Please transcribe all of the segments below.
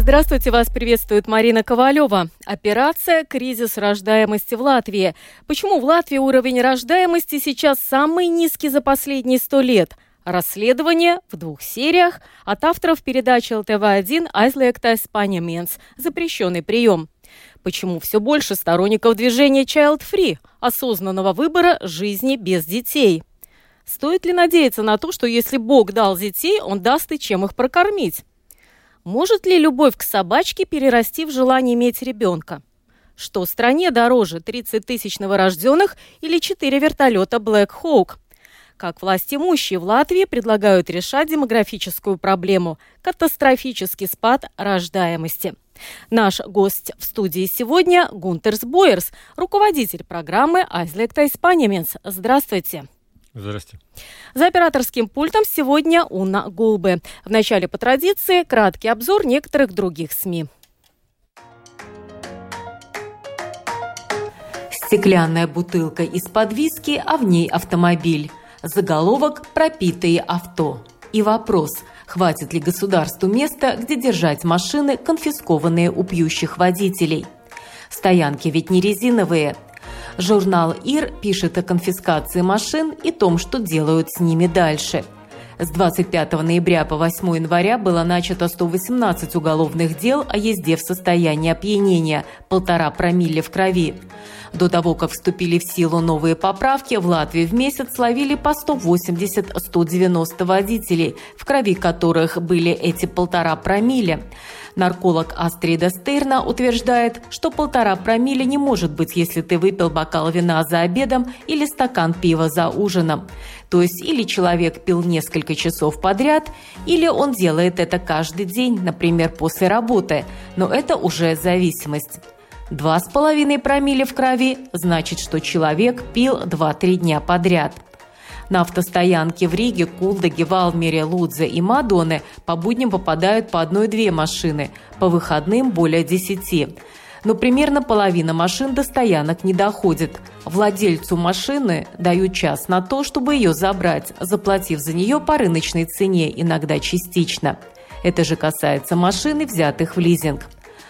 Здравствуйте, вас приветствует Марина Ковалева. Операция «Кризис рождаемости в Латвии». Почему в Латвии уровень рождаемости сейчас самый низкий за последние сто лет? Расследование в двух сериях от авторов передачи ЛТВ-1 «Aizliegtais paņemiens» – запрещенный прием. Почему все больше сторонников движения Child Free – осознанного выбора жизни без детей? Стоит ли надеяться на то, что если Бог дал детей, Он даст и чем их прокормить? Может ли любовь к собачке перерасти в желание иметь ребенка? Что стране дороже 30 тысяч новорожденных или 4 вертолета Black Hawk? Как власть имущие в Латвии предлагают решать демографическую проблему – катастрофический спад рождаемости. Наш гость в студии сегодня – Гунтерс Бойерс, руководитель программы «Айзлекта Испанименс». Здравствуйте. Здрасте. За операторским пультом сегодня Уна Гулбе. В начале по традиции краткий обзор некоторых других СМИ. Стеклянная бутылка из-под виски, а в ней автомобиль. Заголовок «Пропитые авто». И вопрос, хватит ли государству места, где держать машины, конфискованные у пьющих водителей. Стоянки ведь не резиновые – Журнал «Ир» пишет о конфискации машин и том, что делают с ними дальше. С 25 ноября по 8 января было начато 118 уголовных дел о езде в состоянии опьянения, полтора промилле в крови. До того, как вступили в силу новые поправки, в Латвии в месяц ловили по 180-190 водителей, в крови которых были эти полтора промилле. Нарколог Астрида Стейрна утверждает, что полтора промилле не может быть, если ты выпил бокал вина за обедом или стакан пива за ужином. То есть или человек пил несколько часов подряд, или он делает это каждый день, например, после работы, но это уже зависимость. Два с половиной промилле в крови значит, что человек пил 2-3 дня подряд – на автостоянке в Риге, Кулдаге, Валмере, Лудзе и Мадоне по будням попадают по одной-две машины, по выходным более десяти. Но примерно половина машин до стоянок не доходит. Владельцу машины дают час на то, чтобы ее забрать, заплатив за нее по рыночной цене, иногда частично. Это же касается машин, взятых в лизинг.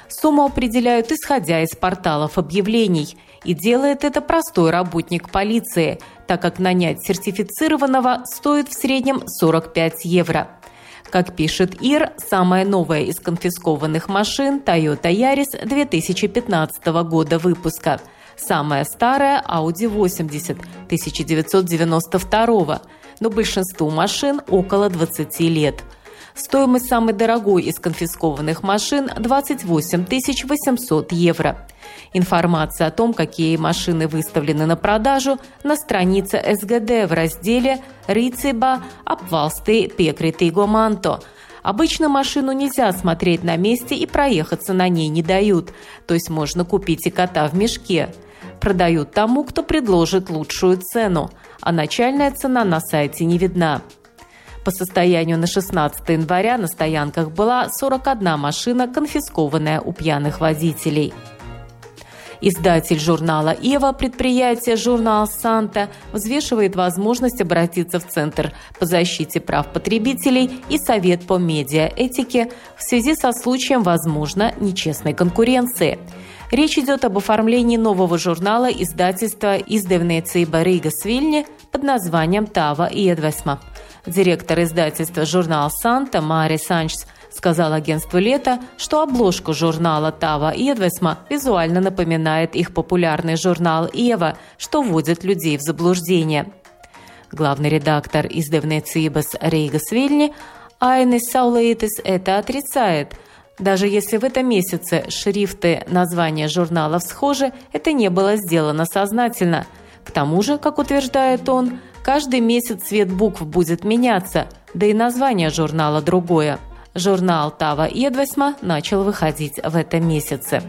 Сумму определяют исходя из порталов объявлений. И делает это простой работник полиции, так как нанять сертифицированного стоит в среднем 45 евро. Как пишет ИР, самая новая из конфискованных машин – Toyota Yaris 2015 года выпуска. Самая старая – Audi 80 1992 но большинству машин около 20 лет – Стоимость самой дорогой из конфискованных машин – 28 800 евро. Информация о том, какие машины выставлены на продажу, на странице СГД в разделе «Рицеба обвалсты пекритый гоманто». Обычно машину нельзя смотреть на месте и проехаться на ней не дают, то есть можно купить и кота в мешке. Продают тому, кто предложит лучшую цену, а начальная цена на сайте не видна. По состоянию на 16 января на стоянках была 41 машина, конфискованная у пьяных водителей. Издатель журнала «Ева», предприятие «Журнал Санта» взвешивает возможность обратиться в Центр по защите прав потребителей и Совет по медиаэтике в связи со случаем, возможно, нечестной конкуренции. Речь идет об оформлении нового журнала издательства «Издевнеции Барига Свильни» под названием «Тава и Едвесма». Директор издательства «Журнал Санта» Мари Санчес сказал агентству «Лето», что обложку журнала «Тава Едвесма» визуально напоминает их популярный журнал «Ева», что вводит людей в заблуждение. Главный редактор издавной Цибас Рейгас Вильни Айнис Саулейтис это отрицает. Даже если в этом месяце шрифты названия журналов схожи, это не было сделано сознательно. К тому же, как утверждает он, Каждый месяц цвет букв будет меняться, да и название журнала другое. Журнал «Тава Едвесма» начал выходить в этом месяце.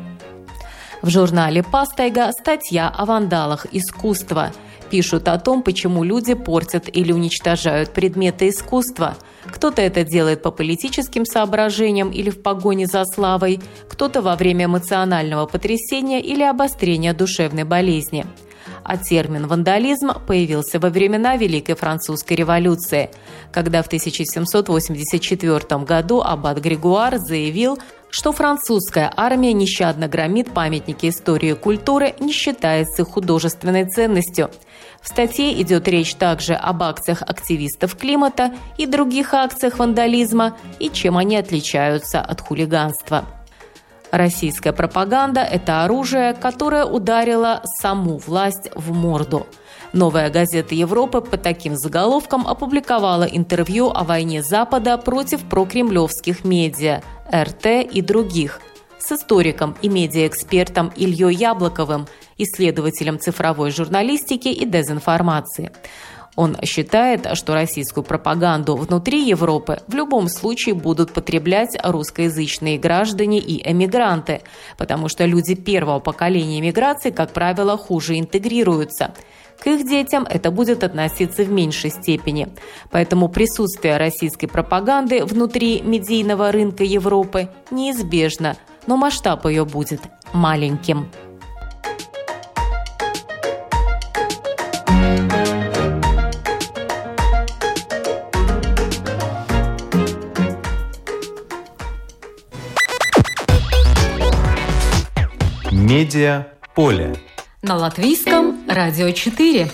В журнале «Пастайга» статья о вандалах искусства. Пишут о том, почему люди портят или уничтожают предметы искусства. Кто-то это делает по политическим соображениям или в погоне за славой, кто-то во время эмоционального потрясения или обострения душевной болезни – а термин «вандализм» появился во времена Великой Французской революции, когда в 1784 году аббат Григуар заявил, что французская армия нещадно громит памятники истории и культуры, не считается художественной ценностью. В статье идет речь также об акциях активистов климата и других акциях вандализма и чем они отличаются от хулиганства. Российская пропаганда – это оружие, которое ударило саму власть в морду. Новая газета Европы по таким заголовкам опубликовала интервью о войне Запада против прокремлевских медиа, РТ и других, с историком и медиаэкспертом Ильей Яблоковым, исследователем цифровой журналистики и дезинформации. Он считает, что российскую пропаганду внутри Европы в любом случае будут потреблять русскоязычные граждане и эмигранты, потому что люди первого поколения эмиграции, как правило, хуже интегрируются. К их детям это будет относиться в меньшей степени. Поэтому присутствие российской пропаганды внутри медийного рынка Европы неизбежно, но масштаб ее будет маленьким. Медиа поле. На латвийском радио 4.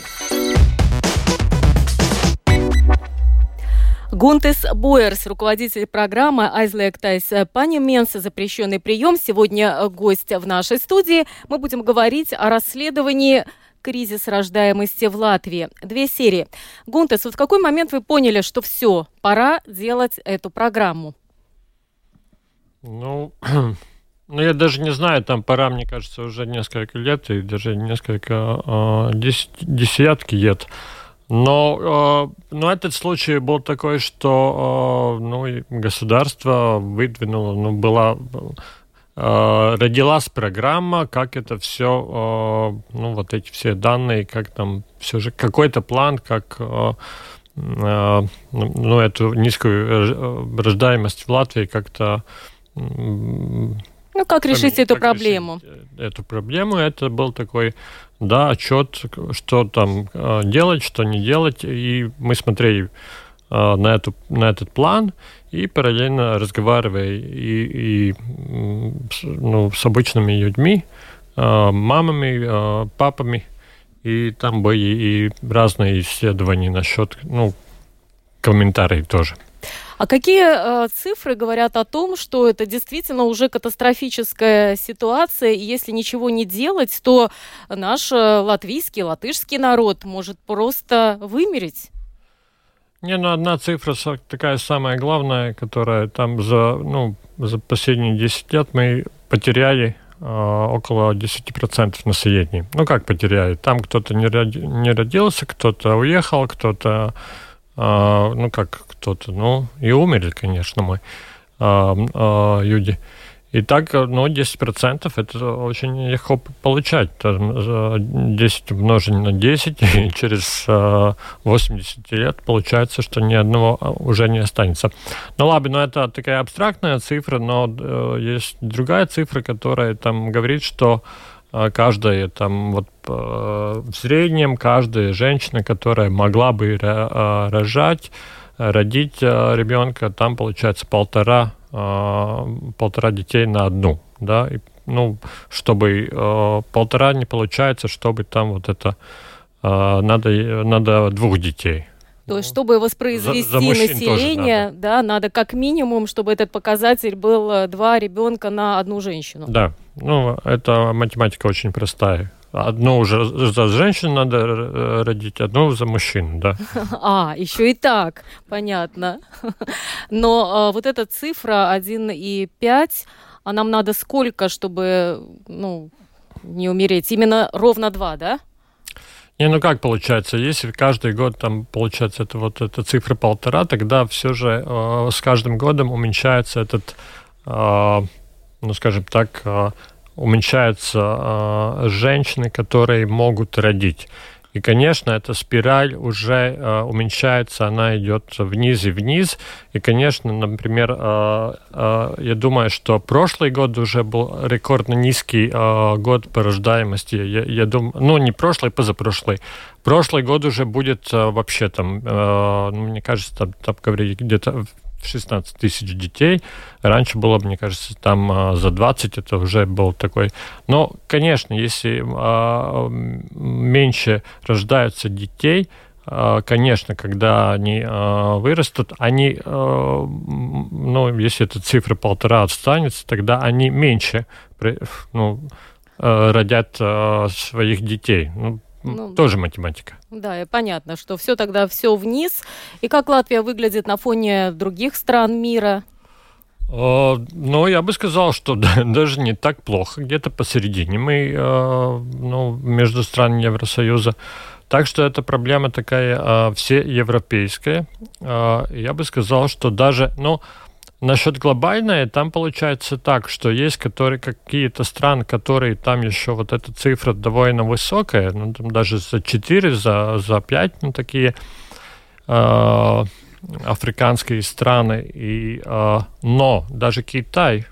Гунтис Боярс, руководитель программы «Aizliegtais Панименс. Запрещенный прием». Сегодня гость в нашей студии. Мы будем говорить о расследовании кризис рождаемости в Латвии. Две серии. Гунтес, вот в какой момент вы поняли, что все, пора делать эту программу? Ну, Ну, я даже не знаю, там пора, мне кажется, уже несколько лет, и даже несколько, э, десятки лет. Но, э, но этот случай был такой, что э, ну, государство выдвинуло, ну, была, э, родилась программа, как это все, э, ну, вот эти все данные, как там все же, какой-то план, как э, э, ну, эту низкую рождаемость в Латвии как-то ну, как решить эту проблему? Решить эту проблему, это был такой, да, отчет, что там э, делать, что не делать, и мы смотрели э, на, эту, на этот план и параллельно разговаривая и, и ну, с обычными людьми, э, мамами, папами, и там были и разные исследования насчет, ну, комментарии тоже. А какие э, цифры говорят о том, что это действительно уже катастрофическая ситуация, и если ничего не делать, то наш э, латвийский, латышский народ может просто вымереть? Не, ну одна цифра такая самая главная, которая там за, ну, за последние 10 лет мы потеряли э, около 10% населения. Ну как потеряли? Там кто-то не, роди, не родился, кто-то уехал, кто-то а, ну как кто-то, ну и умерли, конечно, мы а, а, люди. И так, ну, 10% это очень легко получать. 10 умножить на 10, и через 80 лет получается, что ни одного уже не останется. Ну, ладно, но это такая абстрактная цифра, но э, есть другая цифра, которая там говорит, что каждая там вот в среднем каждая женщина, которая могла бы а, рожать, родить а, ребенка, там получается полтора полтора детей на одну, да, и, ну, чтобы полтора не получается, чтобы там вот это надо надо двух детей. То есть, чтобы воспроизвести за, за население, надо. да, надо как минимум, чтобы этот показатель был э, два ребенка на одну женщину. Да, ну, это математика очень простая. Одну уже за женщину надо э, родить, одну за мужчину, да. А, еще и так, понятно. Но а, вот эта цифра 1,5, а нам надо сколько, чтобы, ну, не умереть? Именно ровно 2, да? Не, ну как получается, если каждый год там получается это вот эта цифра полтора, тогда все же э, с каждым годом уменьшается этот, э, ну скажем так, э, уменьшаются женщины, которые могут родить. И, конечно, эта спираль уже э, уменьшается, она идет вниз и вниз. И, конечно, например, э, э, я думаю, что прошлый год уже был рекордно низкий э, год по рождаемости. Я, я думаю, ну, не прошлый, позапрошлый. Прошлый год уже будет э, вообще там, э, мне кажется, там, там говорили где-то 16 тысяч детей. Раньше было, мне кажется, там а, за 20 это уже был такой... Но, конечно, если а, меньше рождаются детей, а, конечно, когда они вырастут, они, ну, если эта цифра полтора останется, тогда они меньше ну, родят своих детей. Ну, ну, Тоже математика. Да, и понятно, что все тогда все вниз. И как Латвия выглядит на фоне других стран мира? Ну, я бы сказал, что даже не так плохо, где-то посередине мы э, ну, между странами Евросоюза. Так что эта проблема такая э, всеевропейская. Я бы сказал, что даже, ну, Насчет глобальной, там получается так, что есть которые, какие-то страны, которые там еще вот эта цифра довольно высокая, ну, там даже за 4, за, за 5, ну, такие э, африканские страны. И, э, но даже Китай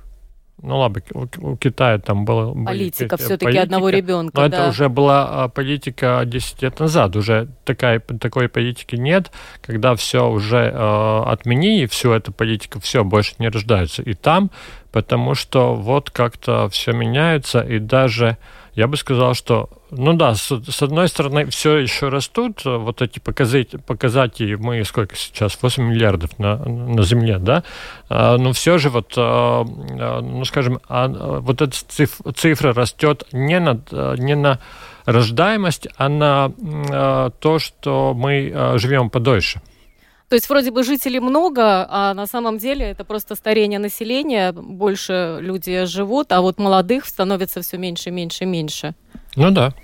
ну ладно, у, Китая там была политика все-таки одного ребенка. Но да. это уже была а, политика 10 лет назад. Уже такая, такой политики нет, когда все уже э, отмени, и всю эту политику, все, больше не рождаются. И там, потому что вот как-то все меняется, и даже я бы сказал, что, ну да, с, с одной стороны, все еще растут, вот эти показатели, показатели мы сколько сейчас, 8 миллиардов на, на Земле, да, а, но все же вот, а, а, ну скажем, а, вот эта цифра растет не на, не на рождаемость, а на то, что мы живем подольше. То есть вроде бы жителей много, а на самом деле это просто старение населения, больше люди живут, а вот молодых становится все меньше, меньше, меньше. Ну да.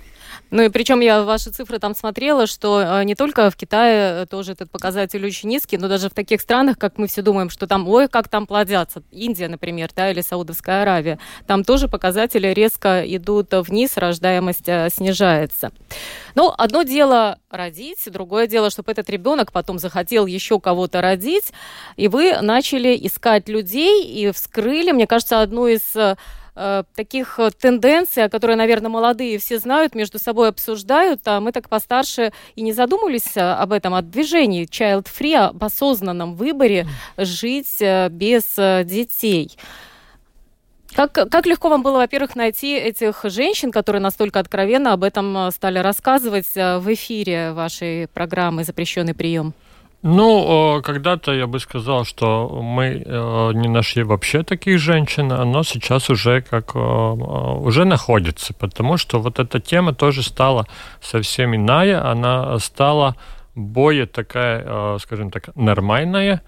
Ну и причем я ваши цифры там смотрела, что э, не только в Китае э, тоже этот показатель очень низкий, но даже в таких странах, как мы все думаем, что там, ой, как там плодятся, Индия, например, да, или Саудовская Аравия, там тоже показатели резко идут вниз, рождаемость э, снижается. Ну, одно дело родить, другое дело, чтобы этот ребенок потом захотел еще кого-то родить, и вы начали искать людей и вскрыли, мне кажется, одну из Э, таких э, тенденций, которые, наверное, молодые все знают, между собой обсуждают, а мы так постарше и не задумывались э, об этом, о движении Child Free, об осознанном выборе жить без детей. Как, как легко вам было, во-первых, найти этих женщин, которые настолько откровенно об этом стали рассказывать в эфире вашей программы «Запрещенный прием»? Ну, когда-то я бы сказал, что мы э, не нашли вообще таких женщин, но сейчас уже как уже находится, потому что вот эта тема тоже стала совсем иная, она стала более такая, э, скажем так, нормальная,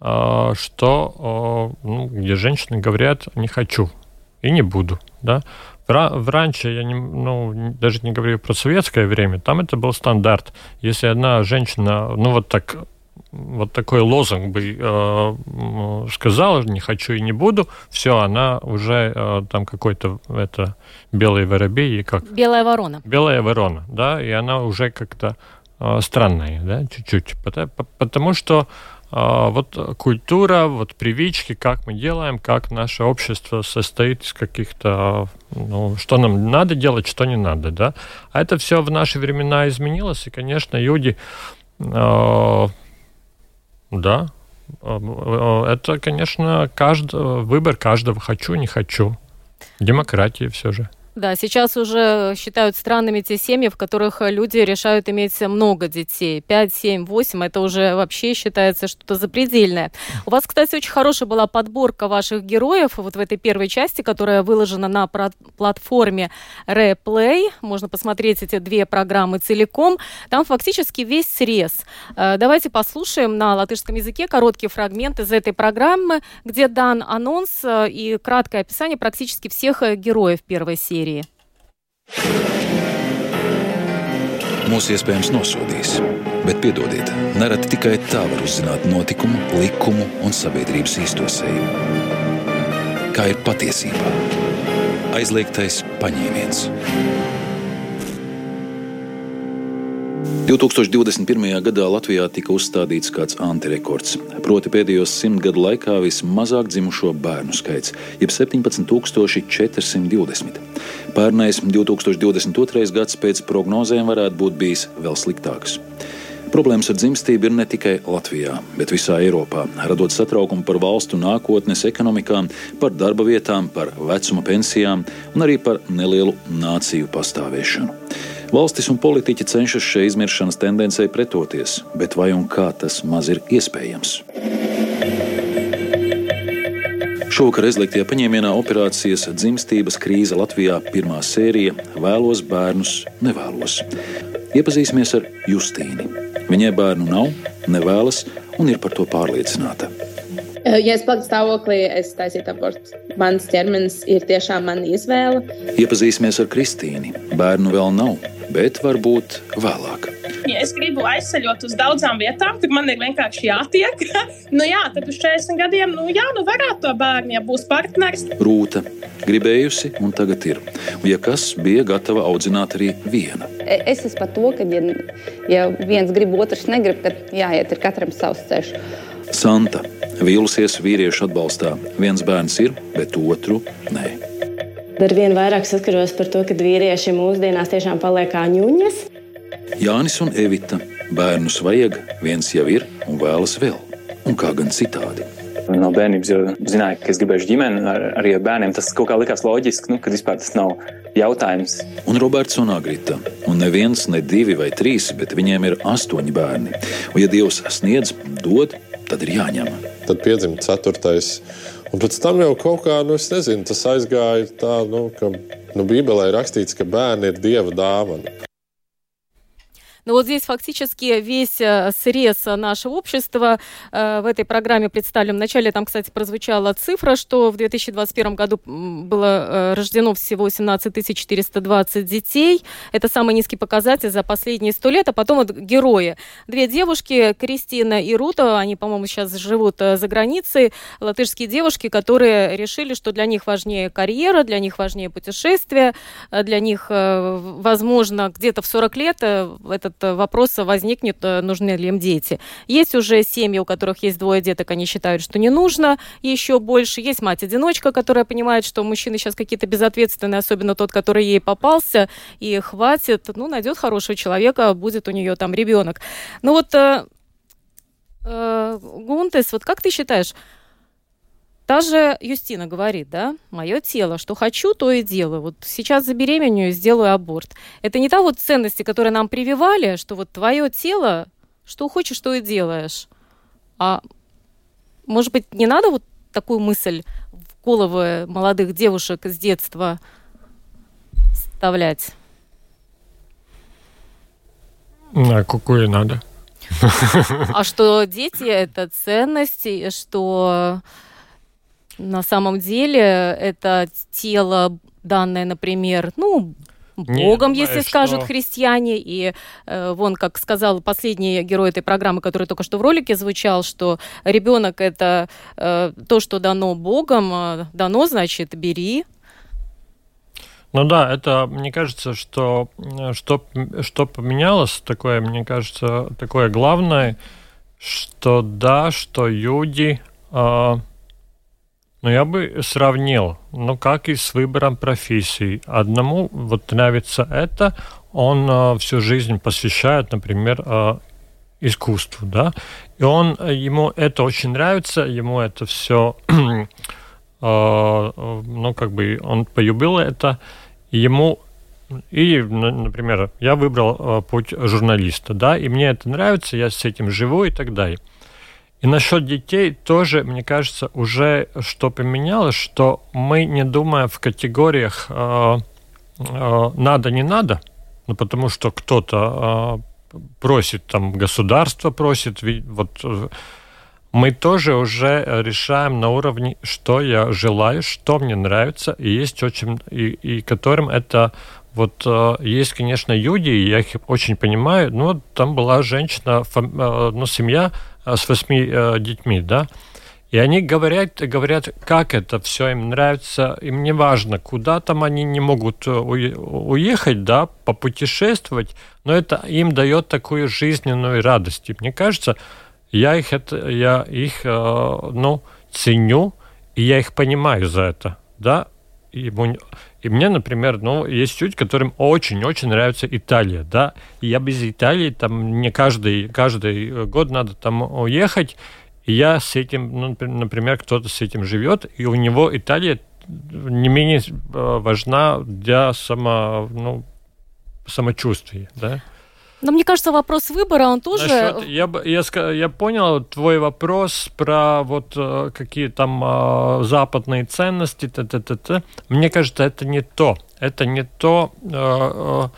э, что ну, где женщины говорят «не хочу» и «не буду», да, раньше, я не, ну, даже не говорю про советское время, там это был стандарт. Если одна женщина, ну, вот так вот такой лозунг бы э, сказала, не хочу и не буду, все, она уже э, там какой-то это белый воробей и как белая ворона. Белая ворона, да, и она уже как-то э, странная, да, чуть-чуть, потому, потому что э, вот культура, вот привычки, как мы делаем, как наше общество состоит из каких-то, ну, что нам надо делать, что не надо, да, а это все в наши времена изменилось, и, конечно, люди э, да. Это, конечно, каждый, выбор каждого. Хочу, не хочу. Демократия все же. Да, сейчас уже считают странными те семьи, в которых люди решают иметь много детей. 5, 7, 8 – это уже вообще считается что-то запредельное. У вас, кстати, очень хорошая была подборка ваших героев вот в этой первой части, которая выложена на платформе Replay. Можно посмотреть эти две программы целиком. Там фактически весь срез. Э, давайте послушаем на латышском языке короткий фрагмент из этой программы, где дан анонс э, и краткое описание практически всех э, героев первой серии Sīrija. Mūs iespējams nosodīs, bet piedodiet, nereti tikai tā var uzzināt notikumu, likumu un sabiedrības īstosēju. Kā ir patiesībā? Aizliegtais paņēmiens. 2021. gadā Latvijā tika uzstādīts kāds antirekords. Proti pēdējos simt gadu laikā vismazāk dzimušo bērnu skaits - jeb 17,420. Pērnais 2022. gads pēc prognozēm varētu būt bijis vēl sliktāks. Problēmas ar dzimstību ir ne tikai Latvijā, bet visā Eiropā, radot satraukumu par valstu nākotnes ekonomikām, par darba vietām, par vecuma pensijām un arī par nelielu nāciju pastāvēšanu. Valstis un politiķi cenšas šai izmiršanas tendencei pretoties, bet vai un kā tas maz ir iespējams? Šovakar aizliegtajā paņēmienā operācijas dzimstības krīze Latvijā pirmā sērija Vēlos bērnus, nevēlos. Iepazīsimies ar Justīnu. Viņai bērnu nav, nevēlas un ir par to pārliecināta. Ja es paliktu stāvoklī, es taisītu abortu. Mans ķermenis ir tiešām mana izvēle. Iepazīsimies ar Kristīnu. Bērnu vēl nav, bet varbūt vēlāk. Ja es gribu aizceļot uz daudzām vietām, tad man ir vienkārši jātiek. nu, jā, tad uz 40 gadiem, nu, jā, nu varētu to bērnu, ja būs partneris. Rūta gribējusi, un tagad ir. Un, ja kas bija gatava audzināt arī viena. E, es esmu par to, ka, ja, ja viens grib, otrs negrib, tad jāiet ir katram savs ceļš. Santa vīlusies vīriešu atbalstā. Viens bērns ir, bet otru nē. Ar vien vairāk saskaros par to, ka vīrieši mūsdienās tiešām paliek kā ņūņas. Jānis un Evita. Bērnus vajag, viens jau ir un vēlas vēl. Un kā gan citādi. No bērnības jau zināju, ka es gribēju ģimeni ar, arī ar bērniem. Tas kaut kā likās loģiski, nu, kad vispār tas nav jautājums. Un Roberts un Agrita. Un neviens, ne divi vai trīs, bet viņiem ir astoņi bērni. Un, ja Dievs sniedz, dod, tad ir jāņem. Tad piedzimta ceturtais Un pēc tam jau kaut kā, nu, nezinu, tas aizgāja tā, nu, ka nu, Bībelē ir rakstīts, ka bērni ir dieva dāvana. Но вот здесь фактически весь э, срез нашего общества э, в этой программе представлен. Вначале там, кстати, прозвучала цифра, что в 2021 году было э, рождено всего 17 420 детей. Это самый низкий показатель за последние сто лет. А потом вот герои. Две девушки, Кристина и Рута, они, по-моему, сейчас живут за границей. Латышские девушки, которые решили, что для них важнее карьера, для них важнее путешествия, для них, возможно, где-то в 40 лет это этот э, вопрос возникнет, э, нужны ли им дети. Есть уже семьи, у которых есть двое деток, они считают, что не нужно еще больше. Есть мать-одиночка, которая понимает, что мужчины сейчас какие-то безответственные, особенно тот, который ей попался, и хватит, ну, найдет хорошего человека, будет у нее там ребенок. Ну вот, э, Гунтес, вот как ты считаешь, Та же Юстина говорит, да, мое тело, что хочу, то и делаю. Вот сейчас забеременею, сделаю аборт. Это не та вот ценности, которые нам прививали, что вот твое тело, что хочешь, то и делаешь. А может быть, не надо вот такую мысль в головы молодых девушек с детства вставлять? А какую надо? А что дети – это ценности, что на самом деле это тело данное, например, ну, Богом, Нет, если скажут христиане. И э, вон, как сказал последний герой этой программы, который только что в ролике звучал, что ребенок это э, то, что дано Богом, э, дано, значит, бери. Ну да, это, мне кажется, что, что, что поменялось, такое, мне кажется, такое главное, что да, что люди... Э, ну, я бы сравнил, ну, как и с выбором профессии. Одному вот нравится это, он э, всю жизнь посвящает, например, э, искусству, да, и он, ему это очень нравится, ему это все, э, ну, как бы, он полюбил это, ему и, например, я выбрал э, путь журналиста, да, и мне это нравится, я с этим живу и так далее. И насчет детей тоже, мне кажется, уже что поменялось, что мы не думаем в категориях э, э, надо, не надо, ну, потому что кто-то э, просит, там, государство просит, вот э, мы тоже уже решаем на уровне, что я желаю, что мне нравится, и есть очень, и, и которым это вот э, есть, конечно, люди, я их очень понимаю, но там была женщина, фам, э, ну, семья, с восьми э, детьми, да, И они говорят, говорят, как это все им нравится, им не важно, куда там они не могут э, уехать, да, попутешествовать, но это им дает такую жизненную радость. И мне кажется, я их, это, я их э, ну, ценю, и я их понимаю за это, да. И, и мне, например, ну, есть люди, которым очень-очень нравится Италия, да. И я без Италии, там, не каждый, каждый год надо там уехать, и я с этим, ну, например, кто-то с этим живет, и у него Италия не менее э, важна для само, ну, самочувствия, да. Но мне кажется, вопрос выбора, он тоже... Насчет, я, я, я понял твой вопрос про вот э, какие там э, западные ценности, т -т -т -т. Мне кажется, это не то. Это не то, э,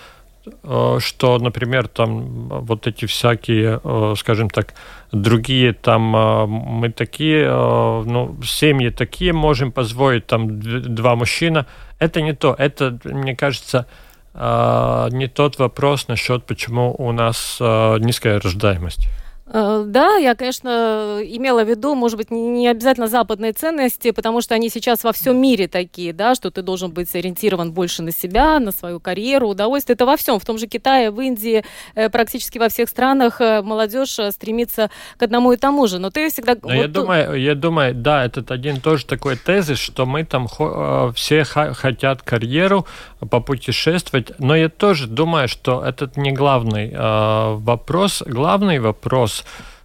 что, например, там вот эти всякие, скажем так, другие там мы такие, ну, семьи такие можем позволить, там два мужчина. Это не то. Это, мне кажется, не тот вопрос насчет, почему у нас а, низкая рождаемость. Э, да, я, конечно, имела в виду, может быть, не обязательно западные ценности, потому что они сейчас во всем мире такие, да, что ты должен быть ориентирован больше на себя, на свою карьеру, удовольствие. Это во всем. В том же Китае, в Индии, э, практически во всех странах э, молодежь стремится к одному и тому же. Но ты всегда... Но вот я, думаю, я думаю, да, этот один тоже такой тезис, что мы там все хотят карьеру, попутешествовать, но я тоже думаю, что этот не главный вопрос. Главный вопрос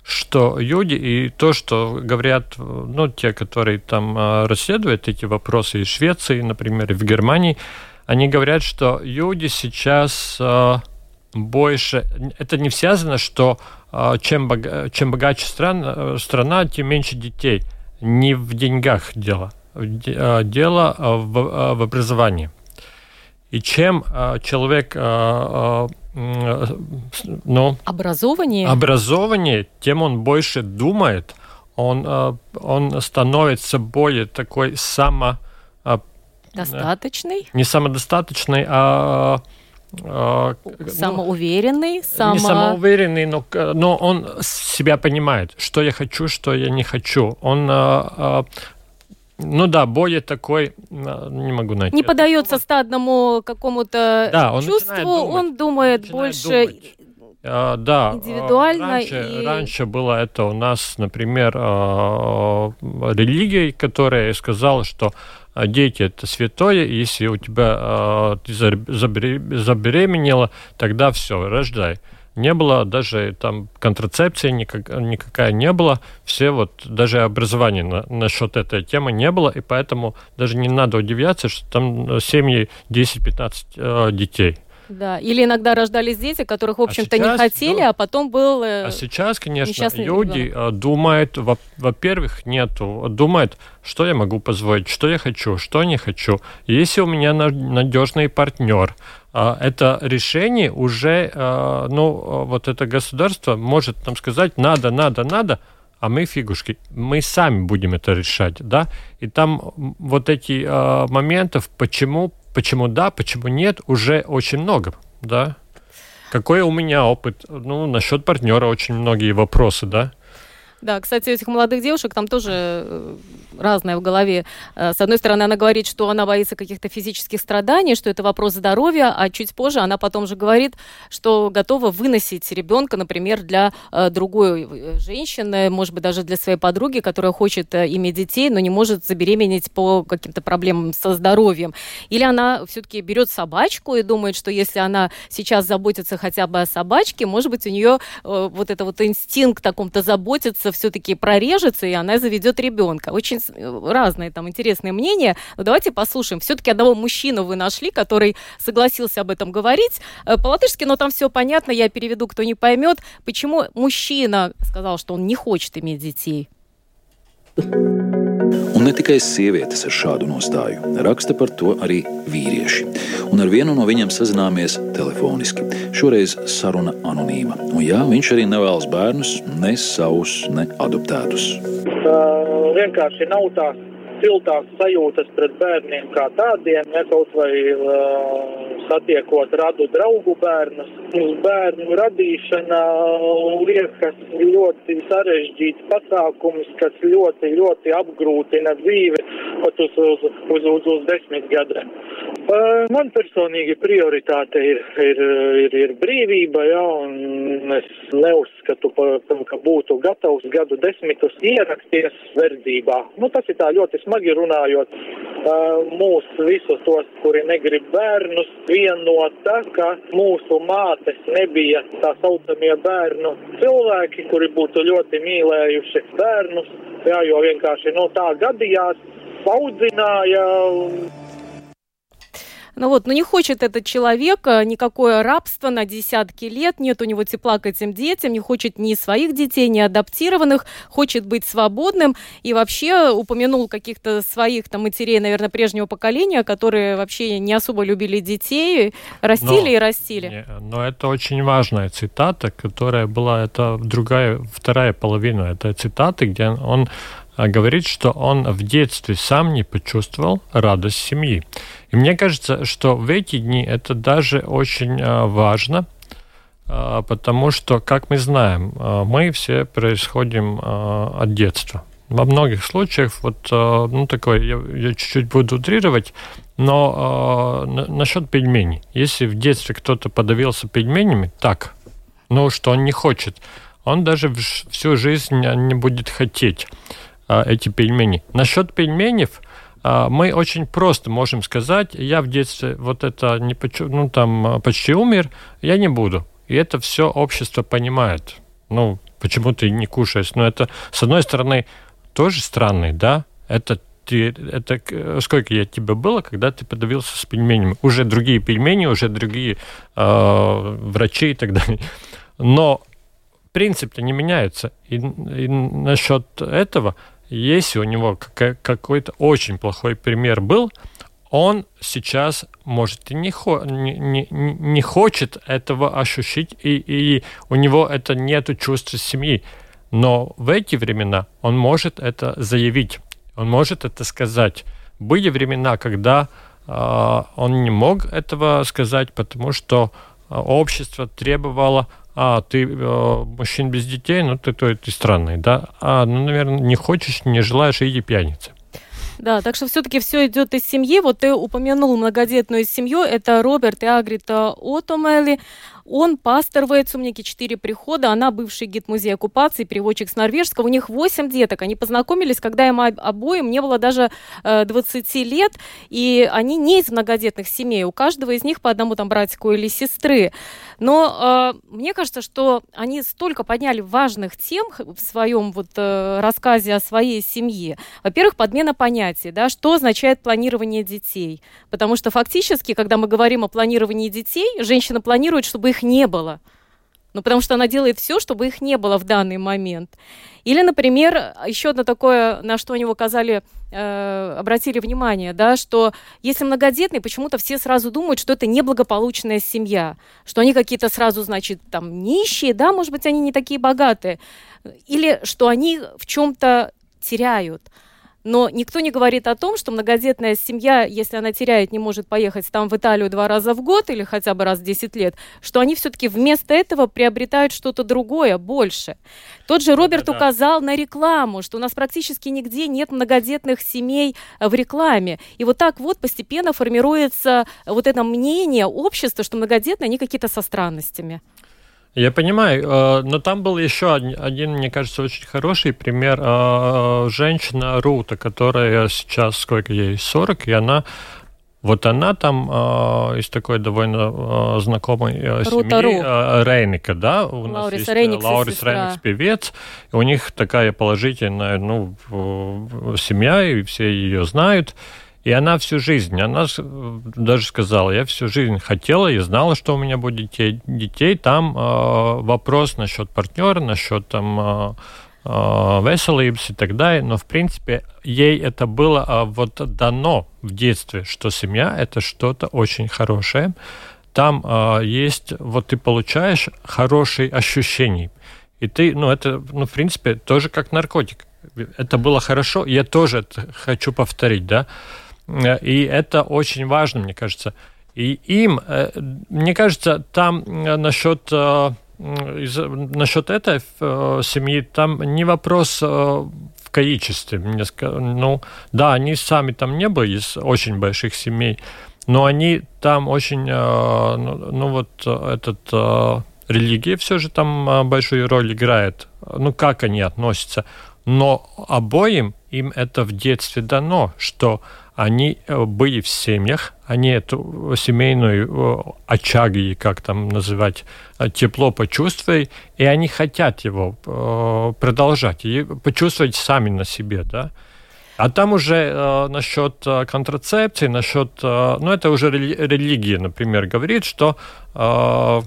что люди и то, что говорят, ну, те, которые там а, расследуют эти вопросы из Швеции, например, и в Германии, они говорят, что люди сейчас а, больше... Это не связано, что а, чем, бога, чем богаче страна, страна, тем меньше детей. Не в деньгах дело. Дело в, в образовании. И чем человек ну, образованнее. образованнее, тем он больше думает, он, э, он становится более такой само... Э, Достаточный? Не самодостаточный, а... а самоуверенный, ну, само... не самоуверенный, но, но он себя понимает, что я хочу, что я не хочу. Он ну да, более такой, не могу найти. Не подается стадному какому-то да, он чувству, думать, он думает больше думать. А, да, индивидуально. Раньше, и... раньше было это у нас, например, а, религией, которая сказала, что дети это святое, и если у тебя а, ты забеременела, тогда все, рождай не было, даже там контрацепции никак, никакая не было, все вот, даже образования на, насчет этой темы не было, и поэтому даже не надо удивляться, что там семьи 10-15 э, детей. Да, или иногда рождались дети, которых, в а общем-то, а не хотели, ну, а потом был э, А сейчас, конечно, люди ребенок. думают, во-первых, нету, думают, что я могу позволить, что я хочу, что не хочу. Если у меня надежный партнер, а, это решение уже, а, ну, вот это государство может нам сказать, надо, надо, надо, а мы фигушки, мы сами будем это решать, да, и там вот эти э, моментов, почему Почему да, почему нет, уже очень много, да. Какой у меня опыт? Ну, насчет партнера очень многие вопросы, да. Да, кстати, у этих молодых девушек там тоже э, разное в голове. Э, с одной стороны, она говорит, что она боится каких-то физических страданий, что это вопрос здоровья, а чуть позже она потом же говорит, что готова выносить ребенка, например, для э, другой женщины, может быть, даже для своей подруги, которая хочет иметь детей, но не может забеременеть по каким-то проблемам со здоровьем. Или она все-таки берет собачку и думает, что если она сейчас заботится хотя бы о собачке, может быть, у нее вот это вот инстинкт о ком-то заботиться все-таки прорежется, и она заведет ребенка. Очень разные там интересные мнения. Но давайте послушаем. Все-таки одного мужчину вы нашли, который согласился об этом говорить. Э, по-латышски, но там все понятно, я переведу, кто не поймет. Почему мужчина сказал, что он не хочет иметь детей? Un ne tikai sievietes ar šādu nostāju, raksta par to arī vīrieši. Un ar vienu no viņiem sazināmies telefoniski. Šoreiz saruna anonīma. Un jā, viņš arī nevēlas bērnus, ne savus, ne adoptētus. Uh, vienkārši nav tās siltās sajūtas pret bērniem kā tādiem, ja kaut vai uh, satiekot radu draugu bērnus. Bērnu radīšana liekas ļoti sarežģīts pasākums, kas ļoti, ļoti apgrūtina dzīvi pat uz, uz, uz, uz, uz desmit gadiem. Man personīgi prioritāte ir, ir, ir, ir brīvība, jā, un es neuzskatu, ka būtu gatavs gadu desmitus ierakties verdzībā. Nu, tas ir tā ļoti smagi runājot mūs visus tos, kuri negrib bērnus, vienota, ka mūsu mātes nebija tā saucamie bērnu cilvēki, kuri būtu ļoti mīlējuši bērnus, jā, jo vienkārši no nu, tā gadījās, audzināja. Ну вот, но не хочет этот человек э, никакое рабство на десятки лет, нет у него тепла к этим детям, не хочет ни своих детей, ни адаптированных, хочет быть свободным и вообще упомянул каких-то своих там матерей, наверное, прежнего поколения, которые вообще не особо любили детей, растили но, и растили. Не, но это очень важная цитата, которая была, это другая, вторая половина этой цитаты, где он говорит, что он в детстве сам не почувствовал радость семьи. И мне кажется, что в эти дни это даже очень а, важно, а, потому что, как мы знаем, мы все происходим от детства. Во многих случаях, вот, ну, такой, я, я чуть-чуть буду утрировать, но э, насчет пельменей. Если в детстве кто-то подавился пельменями, так, ну, что он не хочет, он даже всю жизнь не будет хотеть. А, эти пельмени. Насчет пельменей а, мы очень просто можем сказать, я в детстве вот это не ну там а, почти умер, я не буду. И это все общество понимает. Ну, почему ты не кушаешь? Но это, с одной стороны, тоже странный, да? Это ты, это сколько я тебе было, когда ты подавился с пельменями? Уже другие пельмени, уже другие э, врачи и так далее. Но принцип-то не меняется. И, и насчет этого если у него какой-то очень плохой пример был, он сейчас, может, и не, хо, не, не, не хочет этого ощутить, и, и у него это нет чувства семьи. Но в эти времена он может это заявить, он может это сказать. Были времена, когда э, он не мог этого сказать, потому что общество требовало а ты э, мужчин без детей, ну ты, ты, ты странный, да, а, ну, наверное, не хочешь, не желаешь, иди пьяница. Да, так что все-таки все идет из семьи. Вот ты упомянул многодетную семью. Это Роберт и Агрита Отомели. Он пастор в Эйцумнике, четыре прихода, она бывший гид музея оккупации, переводчик с норвежского. У них восемь деток. Они познакомились, когда им обоим не было даже э, 20 лет, и они не из многодетных семей. У каждого из них по одному там братику или сестры. Но э, мне кажется, что они столько подняли важных тем в своем вот э, рассказе о своей семье. Во-первых, подмена понятий, да, что означает планирование детей. Потому что фактически, когда мы говорим о планировании детей, женщина планирует, чтобы их их не было. Ну, потому что она делает все, чтобы их не было в данный момент. Или, например, еще одно такое, на что они указали, э, обратили внимание, да, что если многодетные, почему-то все сразу думают, что это неблагополучная семья, что они какие-то сразу, значит, там нищие, да, может быть, они не такие богатые, или что они в чем-то теряют. Но никто не говорит о том, что многодетная семья, если она теряет, не может поехать там в Италию два раза в год или хотя бы раз в 10 лет, что они все-таки вместо этого приобретают что-то другое, больше. Тот же Роберт да, да. указал на рекламу, что у нас практически нигде нет многодетных семей в рекламе. И вот так вот постепенно формируется вот это мнение общества, что многодетные, они какие-то со странностями. Я понимаю, э, но там был еще один, мне кажется, очень хороший пример. Э, женщина Рута, которая сейчас, сколько ей, 40, и она вот она там э, из такой довольно э, знакомой э, семьи э, Рейника, да, у нас Лаурис есть Рейникс, Лаурис Рейникс певец, и у них такая положительная, ну, семья, и все ее знают. И она всю жизнь, она даже сказала, я всю жизнь хотела и знала, что у меня будет детей. Там э, вопрос насчет партнера, насчет там э, э, веселības и так далее. Но, в принципе, ей это было э, вот дано в детстве, что семья – это что-то очень хорошее. Там э, есть, вот ты получаешь хорошие ощущения. И ты, ну, это, ну, в принципе, тоже как наркотик. Это было хорошо, я тоже это хочу повторить, да. И это очень важно, мне кажется. И им, э, мне кажется, там насчет насчет этой семьи, там не вопрос в количестве. Ну, да, они сами там не были из очень больших семей, но они там очень, ну, ну вот этот религия все же там большую роль играет. Ну, как они относятся. Но обоим им это в детстве дано, что они э, были в семьях, они эту семейную э, очаги, как там называть, э, тепло почувствовали, и они хотят его продолжать, и почувствовать сами на себе, да. А там уже э, насчет контрацепции, насчет, э, ну это уже религия, например, говорит, что э,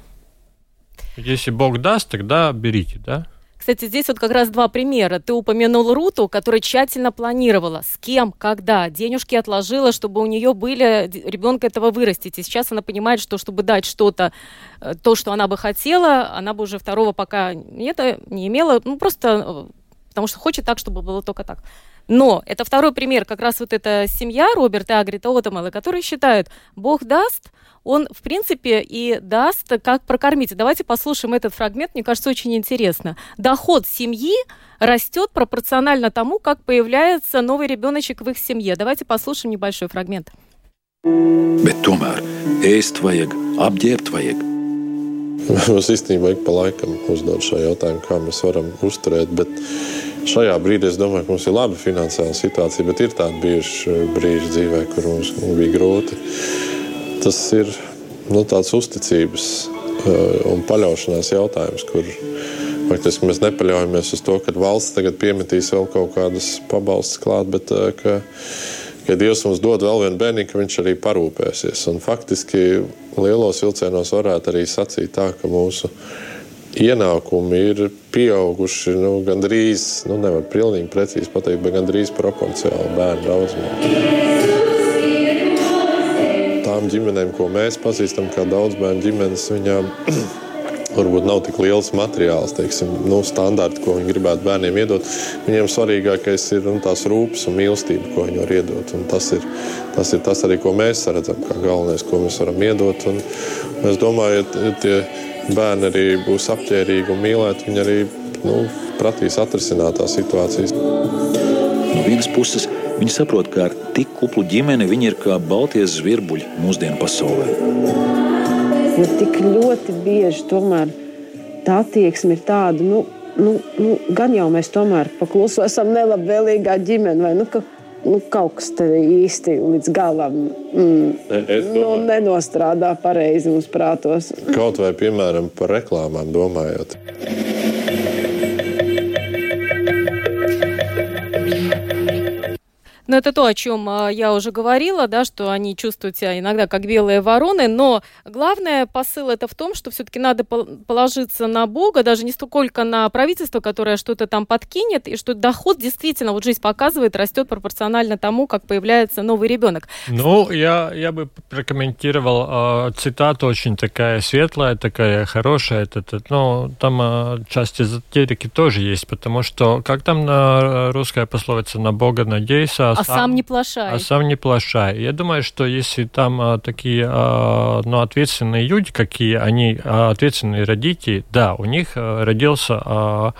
если Бог даст, тогда берите, да. Кстати, здесь вот как раз два примера. Ты упомянул Руту, которая тщательно планировала, с кем, когда, денежки отложила, чтобы у нее были ребенка этого вырастить. И сейчас она понимает, что чтобы дать что-то, э, то, что она бы хотела, она бы уже второго пока нет, не имела, ну просто э, потому что хочет так, чтобы было только так. Но это второй пример, как раз вот эта семья Роберта Агрита Отомала, которые считают, Бог даст, он, в принципе, и даст, как прокормить. Давайте послушаем этот фрагмент, мне кажется, очень интересно. Доход семьи растет пропорционально тому, как появляется новый ребеночек в их семье. Давайте послушаем небольшой фрагмент. Bet tomēr ēst vajag, apģērbt vajag. Mums īstenībā ik pa laikam uzdod šo jautājumu, kā mēs varam uzturēt, bet Šajā brīdī es domāju, ka mums ir laba finansiāla situācija, bet ir tādi bijuši brīži dzīvē, kur mums bija grūti. Tas ir nu, tāds uzticības uh, un paļaušanās jautājums, kur faktiski mēs nepaļaujamies uz to, ka valsts tagad piemetīs vēl kaut kādas pabalstus klāt, bet uh, ka, ka Dievs mums dod vēl vienu bērnu, ka viņš arī parūpēsies. Un faktiski lielos vilcienos varētu arī sacīt tā, ka mūsu ienākumi ir pieauguši nu, gandrīz, nu, nevar pilnīgi precīzi pateikt, bet gandrīz proporcionāli bērnu daudzumam. Tām ģimenēm, ko mēs pazīstam, kā daudz bērnu ģimenes, viņām varbūt nav tik liels materiāls, teiksim, nu, standarti, ko viņi gribētu bērniem iedot. Viņiem svarīgākais ir nu, tās rūpes un mīlestība, ko viņi var iedot. Un tas ir, tas ir tas arī, ko mēs redzam, kā galvenais, ko mēs varam iedot. Un, es domāju, ja tie bērni arī būs apģērbīgi un mīlēti, viņi arī nu, prasīs atrisināt tās situācijas. No vienas puses, viņi saprot, ka ar tik kuplu ģimeni viņi ir kā balties zvirbuļi mūsdienu pasaulē. Jo tik ļoti bieži tomēr tā attieksme ir tāda, nu, nu, nu, gan jau mēs tomēr pakluso esam nelabvēlīgā ģimene, vai nu, ka nu, kaut kas īsti līdz galam mm, nu, nenostrādā pareizi mums prātos. Kaut vai piemēram par reklāmām domājot. Но это то, о чем а, я уже говорила, да, что они чувствуют себя иногда как белые вороны, но главное посыл это в том, что все-таки надо положиться на Бога, даже не столько на правительство, которое что-то там подкинет, и что доход действительно, вот жизнь показывает, растет пропорционально тому, как появляется новый ребенок. Ну, я, я бы прокомментировал э, цитату очень такая светлая, такая хорошая, это, это, ну, там э, часть эзотерики тоже есть, потому что, как там на русская пословица, на Бога надейся, а сам, сам не плашай. А сам не плашай. Я думаю, что если там а, такие а, ну, ответственные люди, какие они, а, ответственные родители, да, у них а, родился, а,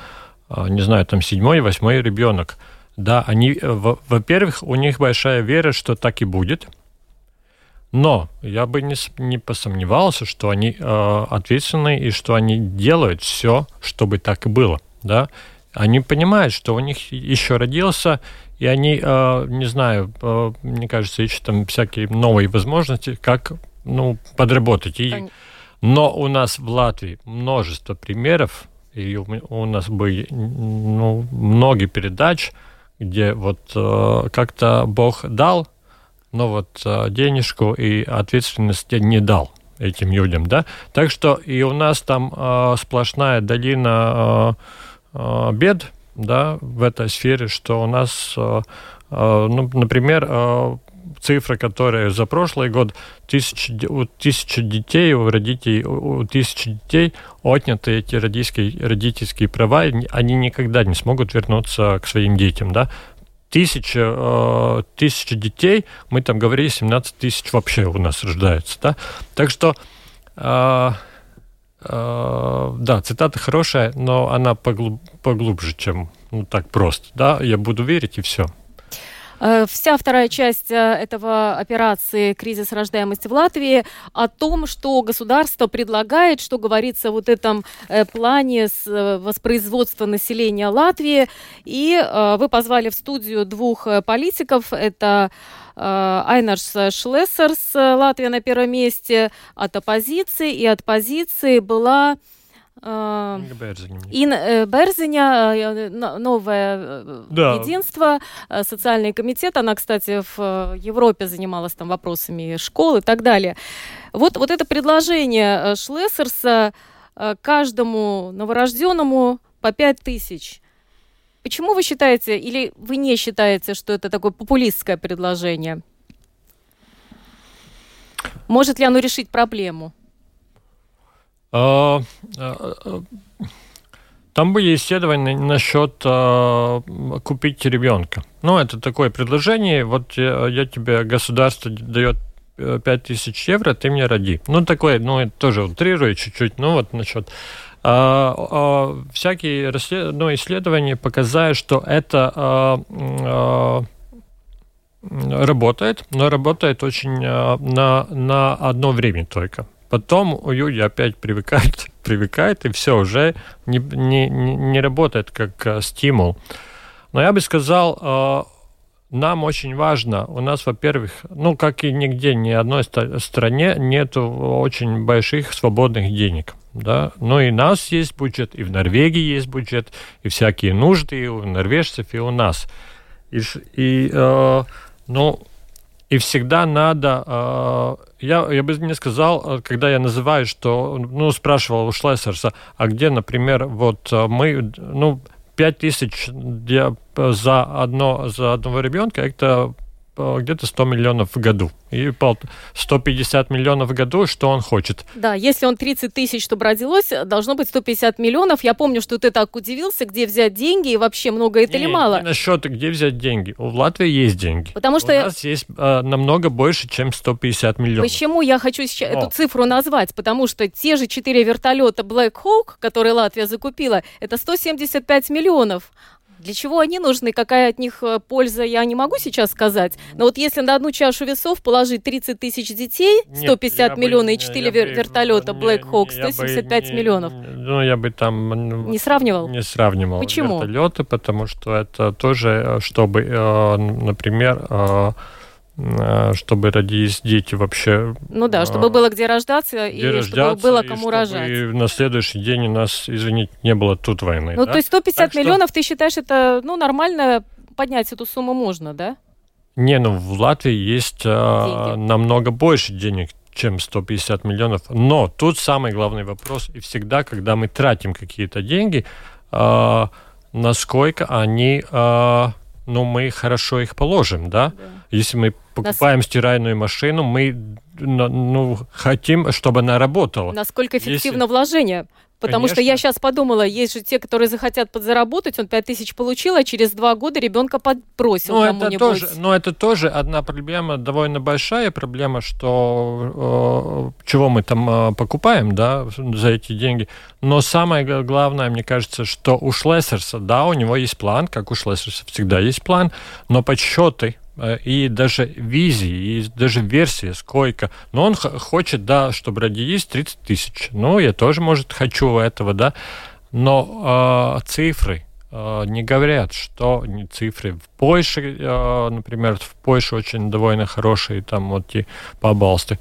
а, не знаю, там седьмой, восьмой ребенок. Да, они, во-первых, у них большая вера, что так и будет. Но я бы не, не посомневался, что они э, ответственные и что они делают все, чтобы так и было. Да? Они понимают, что у них еще родился и они, э, не знаю, э, мне кажется, ищут там всякие новые возможности, как ну, подработать. И, но у нас в Латвии множество примеров, и у нас были ну, многие передач, где вот э, как-то Бог дал, но вот денежку и ответственность не дал этим людям, да. Так что и у нас там э, сплошная долина э, э, бед, да, в этой сфере, что у нас, э, э, ну, например, э, цифра, которая за прошлый год, тысяч, у тысячи детей, у родителей, у тысячи детей отняты эти родительские, родительские права, они никогда не смогут вернуться к своим детям, да, тысяча, тысяча детей, мы там говорили, 17 тысяч вообще у нас рождается. Да? Так что, да, цитата хорошая, но она поглуб, поглубже, чем ну, так просто. Да? Я буду верить, и все. Э, вся вторая часть э, этого операции «Кризис рождаемости в Латвии» о том, что государство предлагает, что говорится в вот этом э, плане с воспроизводства населения Латвии. И вы позвали в студию двух политиков. Это Айнарс Шлессерс, Латвия на первом месте от оппозиции, и от позиции была Инна Берзиня, новое да. единство, социальный комитет. Она, кстати, в Европе занималась там вопросами школ и так далее. Вот, вот это предложение Шлессерса каждому новорожденному по пять тысяч. Почему вы считаете, или вы не считаете, что это такое популистское предложение? Может ли оно решить проблему? А, а, а, там были исследования насчет купить ребенка. Ну, это такое предложение. Вот я, я тебе, государство дает 5000 евро, ты мне роди. Ну, такое, ну, это тоже утрирую чуть-чуть, ну, вот насчет... А, а, всякие ну, исследования показали, что это а, а, работает, но работает очень а, на, на одно время только. Потом люди опять привыкают, привыкают, и все уже не, не, не работает как э, стимул. Но я бы сказал, э, нам очень важно, у нас, во-первых, ну, как и нигде, ни одной стране нет очень больших свободных денег. Да? Ну и у нас есть бюджет, и в Норвегии есть бюджет, и всякие нужды и у норвежцев, и у нас. И, и э, ну, и всегда надо... Э, я, я бы не сказал, э, когда я называю, что... Ну, спрашивал у Шлессерса, а где, например, вот э, мы... Ну, 5 тысяч за, одно, за одного ребенка, это где-то 100 миллионов в году. И 150 миллионов в году, что он хочет. Да, если он 30 тысяч, чтобы родилось, должно быть 150 миллионов. Я помню, что ты так удивился, где взять деньги, и вообще много это не, или мало? Не насчет, где взять деньги. У Латвии есть деньги. Потому что... У нас есть э, намного больше, чем 150 миллионов. Почему я хочу сейчас эту цифру назвать? Потому что те же четыре вертолета Black Hawk, которые Латвия закупила, это 175 миллионов. Для чего они нужны, какая от них э, польза, я не могу сейчас сказать. Но вот если на одну чашу весов положить 30 тысяч детей, 150 Нет, миллионов бы, и 4 вер- вертолета Black Hawk, 175 бы, миллионов. Ну, я бы там... Не сравнивал? Не сравнивал. Почему? Вертолеты, потому что это тоже, э, чтобы, э, например, чтобы родились дети вообще. Ну да, чтобы э, было где рождаться где и рождаться, чтобы было кому и рожать. И на следующий день у нас, извините, не было тут войны. Ну да? то есть 150 так миллионов, что... ты считаешь, это ну нормально поднять эту сумму можно, да? Не, ну в Латвии есть а, намного больше денег, чем 150 миллионов. Но тут самый главный вопрос, и всегда, когда мы тратим какие-то деньги, а, насколько они, а, ну, мы хорошо их положим, да? да. Если мы покупаем Нас... стиральную машину, мы ну, хотим, чтобы она работала. Насколько эффективно Если... вложение? Потому Конечно. что я сейчас подумала, есть же те, которые захотят подзаработать, он 5 тысяч получил, а через два года ребенка подбросил ну, это тоже, Но это тоже одна проблема, довольно большая проблема, что э, чего мы там э, покупаем, да, за эти деньги. Но самое главное, мне кажется, что у Шлессерса, да, у него есть план, как у Шлессерса всегда есть план, но подсчеты и даже визии, и даже версия, сколько. Но он хочет, да, чтобы родились 30 тысяч. Ну, я тоже, может, хочу этого, да. Но э, цифры э, не говорят, что не цифры. В Польше, э, например, в Польше очень довольно хорошие там вот эти побалсты.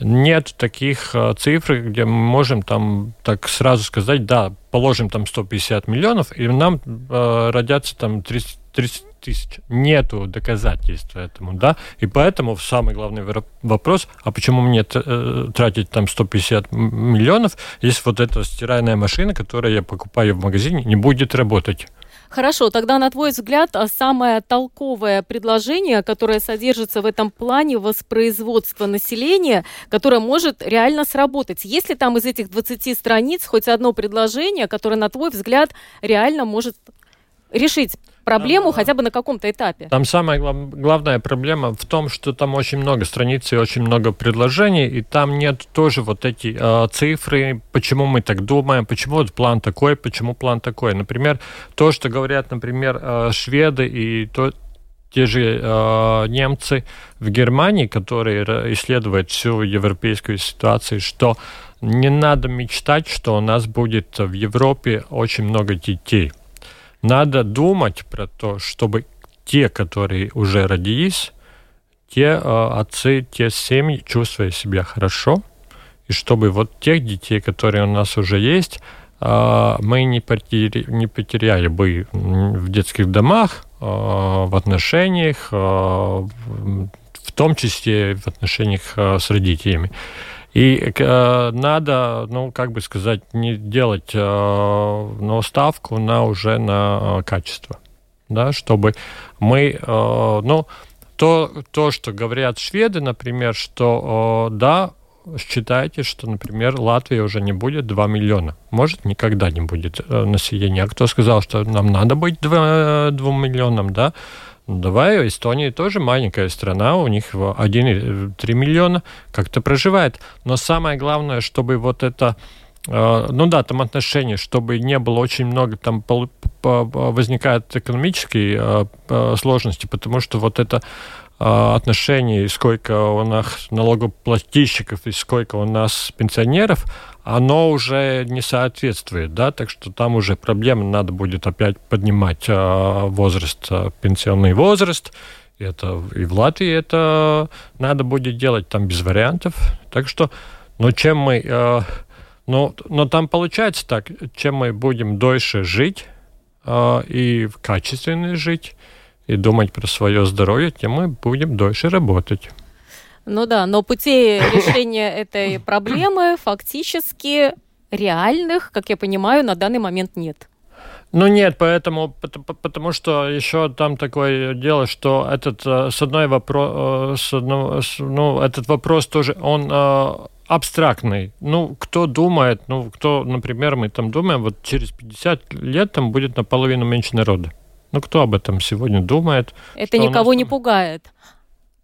Нет таких э, цифр, где мы можем там так сразу сказать, да, положим там 150 миллионов, и нам э, родятся там 30, 30 тысяч. Нету доказательств этому, да, и поэтому самый главный вопрос, а почему мне э, тратить там 150 миллионов, если вот эта стиральная машина, которую я покупаю в магазине, не будет работать? Хорошо, тогда, на твой взгляд, а самое толковое предложение, которое содержится в этом плане воспроизводства населения, которое может реально сработать. Есть ли там из этих 20 страниц хоть одно предложение, которое, на твой взгляд, реально может решить проблему хотя бы на каком-то этапе. Там самая глав, главная проблема в том, что там очень много страниц и очень много предложений, и там нет тоже вот эти э, цифры, почему мы так думаем, почему вот план такой, почему план такой. Например, то, что говорят, например, э, шведы и то, те же э, немцы в Германии, которые исследуют всю европейскую ситуацию, что не надо мечтать, что у нас будет в Европе очень много детей. Надо думать про то, чтобы те, которые уже родились, те э, отцы, те семьи чувствовали себя хорошо, и чтобы вот тех детей, которые у нас уже есть, э, мы не, потери, не потеряли бы в детских домах, э, в отношениях, э, в том числе в отношениях э, с родителями. И э, надо, ну, как бы сказать, не делать э, но ставку на уже на э, качество, да, чтобы мы, э, ну, то, то, что говорят шведы, например, что э, да, считайте, что, например, Латвия уже не будет 2 миллиона. Может, никогда не будет э, населения. А кто сказал, что нам надо быть 2, 2 миллионам, да? Давай, Эстония тоже маленькая страна, у них 1,3 миллиона как-то проживает. Но самое главное, чтобы вот это э, ну да, там отношения, чтобы не было очень много, там возникают экономические э, э, сложности, потому что вот это отношение, сколько у нас налогоплательщиков и сколько у нас пенсионеров, оно уже не соответствует, да, так что там уже проблемы надо будет опять поднимать э, возраст, э, пенсионный возраст, это и в Латвии это надо будет делать там без вариантов, так что, ну чем мы, э, ну, но там получается так, чем мы будем дольше жить и качественно жить и думать про свое здоровье, тем мы будем дольше работать. Ну да, но путей решения этой проблемы фактически реальных, как я понимаю, на данный момент нет. Ну нет, поэтому, потому что еще там такое дело, что этот э, с одной вопрос, э, ну этот вопрос тоже он э, абстрактный. Ну кто думает, ну кто, например, мы там думаем, вот через 50 лет там будет наполовину меньше народа. Ну кто об этом сегодня думает? Это никого не пугает.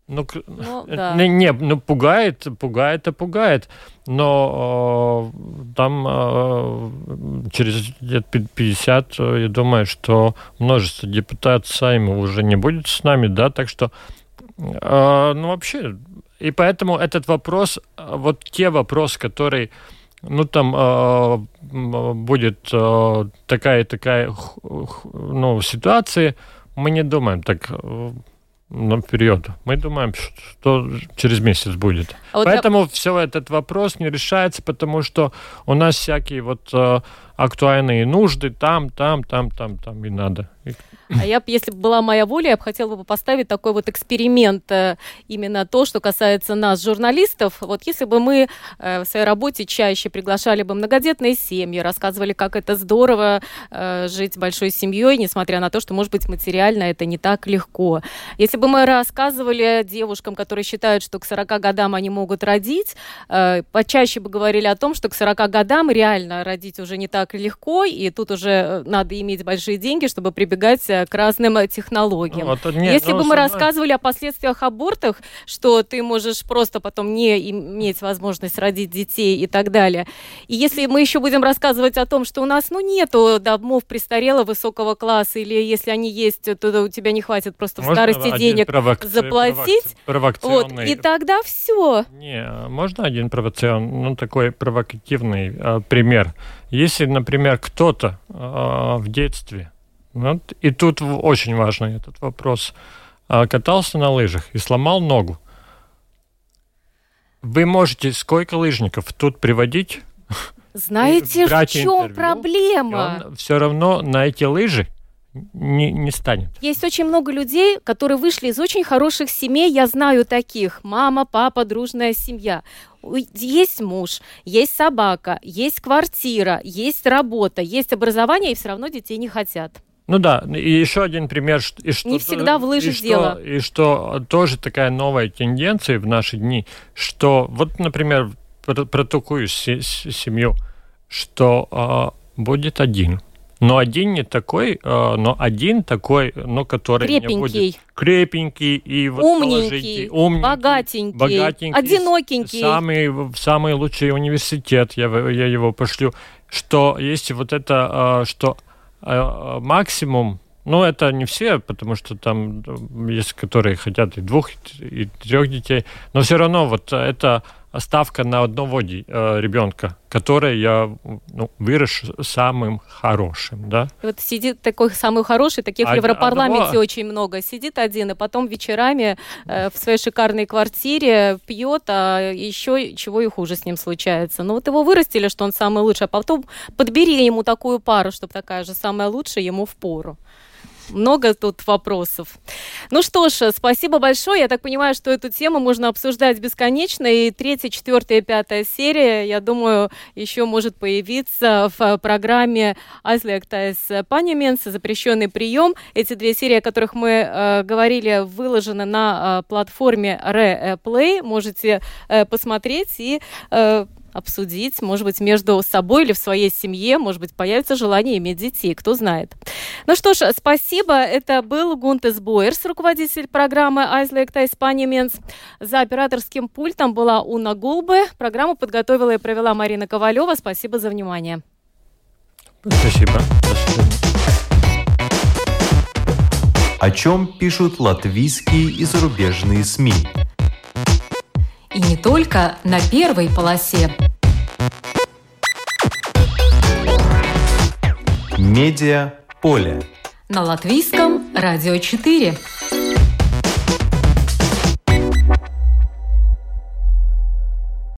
Ну, ну да. не, не, ну пугает, пугает и пугает. Но э, там э, через лет 50, э, я думаю, что множество депутатов Сайма уже не будет с нами, да, так что, э, ну вообще, и поэтому этот вопрос, вот те вопросы, которые, ну там э, будет э, такая такая, ну ситуация, мы не думаем так наперед. Мы думаем, что через месяц будет. А вот Поэтому я... все этот вопрос не решается, потому что у нас всякие вот э, актуальные нужды там, там, там, там, там и надо. А я, если бы была моя воля, я бы хотела бы поставить такой вот эксперимент, э, именно то, что касается нас, журналистов. Вот если бы мы э, в своей работе чаще приглашали бы многодетные семьи, рассказывали, как это здорово э, жить большой семьей, несмотря на то, что, может быть, материально это не так легко. Если бы мы рассказывали девушкам, которые считают, что к 40 годам они могут родить, почаще бы говорили о том, что к 40 годам реально родить уже не так легко, и тут уже надо иметь большие деньги, чтобы прибегать к разным э, технологиям. Ну, вот, нет, Если ну, бы мы рассказывали о последствиях абортов, что ты можешь просто потом не иметь возможность родить детей и так далее. И если мы еще будем рассказывать о том, что у нас, ну, нету домов престарелого высокого класса, или если они есть, то у тебя не хватит просто можно в старости денег провокци... заплатить. Провокци... Вот, и тогда все. Не, можно один провоционный, ну, такой провокативный э, пример. Если, например, кто-то э, в детстве вот. И тут очень важный этот вопрос. А, катался на лыжах и сломал ногу. Вы можете сколько лыжников тут приводить? Знаете, в чем проблема? Он все равно на эти лыжи не, не станет. Есть очень много людей, которые вышли из очень хороших семей. Я знаю таких. Мама, папа, дружная семья. Есть муж, есть собака, есть квартира, есть работа, есть образование, и все равно детей не хотят. Ну да, и еще один пример. И что, Не всегда в лыжи и дело. Что, и что тоже такая новая тенденция в наши дни, что вот, например, про, про такую семью, что э, будет один Но один не такой, э, но один такой, но который крепенький. не будет крепенький и вот умненький, умненький, богатенький, богатенький, одинокенький. Самый, самый лучший университет, я, я его пошлю. Что есть вот это, э, что э, максимум ну, это не все, потому что там есть, которые хотят и двух, и трех детей. Но все равно вот это ставка на одного э, ребенка, который я ну, вырос самым хорошим, да. И вот сидит такой самый хороший, таких а, в Европарламенте одного... очень много. Сидит один, и потом вечерами э, в своей шикарной квартире пьет, а еще чего и хуже с ним случается. Ну вот его вырастили, что он самый лучший, а потом подбери ему такую пару, чтобы такая же самая лучшая ему в пору много тут вопросов. Ну что ж, спасибо большое. Я так понимаю, что эту тему можно обсуждать бесконечно. И третья, четвертая, пятая серия, я думаю, еще может появиться в программе «Азлектайс Панименс. Запрещенный прием». Эти две серии, о которых мы э, говорили, выложены на э, платформе Replay. Можете э, посмотреть и э, обсудить, может быть, между собой или в своей семье, может быть, появится желание иметь детей, кто знает. Ну что ж, спасибо. Это был Гунтес Бойерс, руководитель программы Айзлекта Испания Менс. За операторским пультом была Уна Гулбе. Программу подготовила и провела Марина Ковалева. Спасибо за внимание. Спасибо. О чем пишут латвийские и зарубежные СМИ? И не только на первой полосе. Медиа поле. На латвийском радио 4.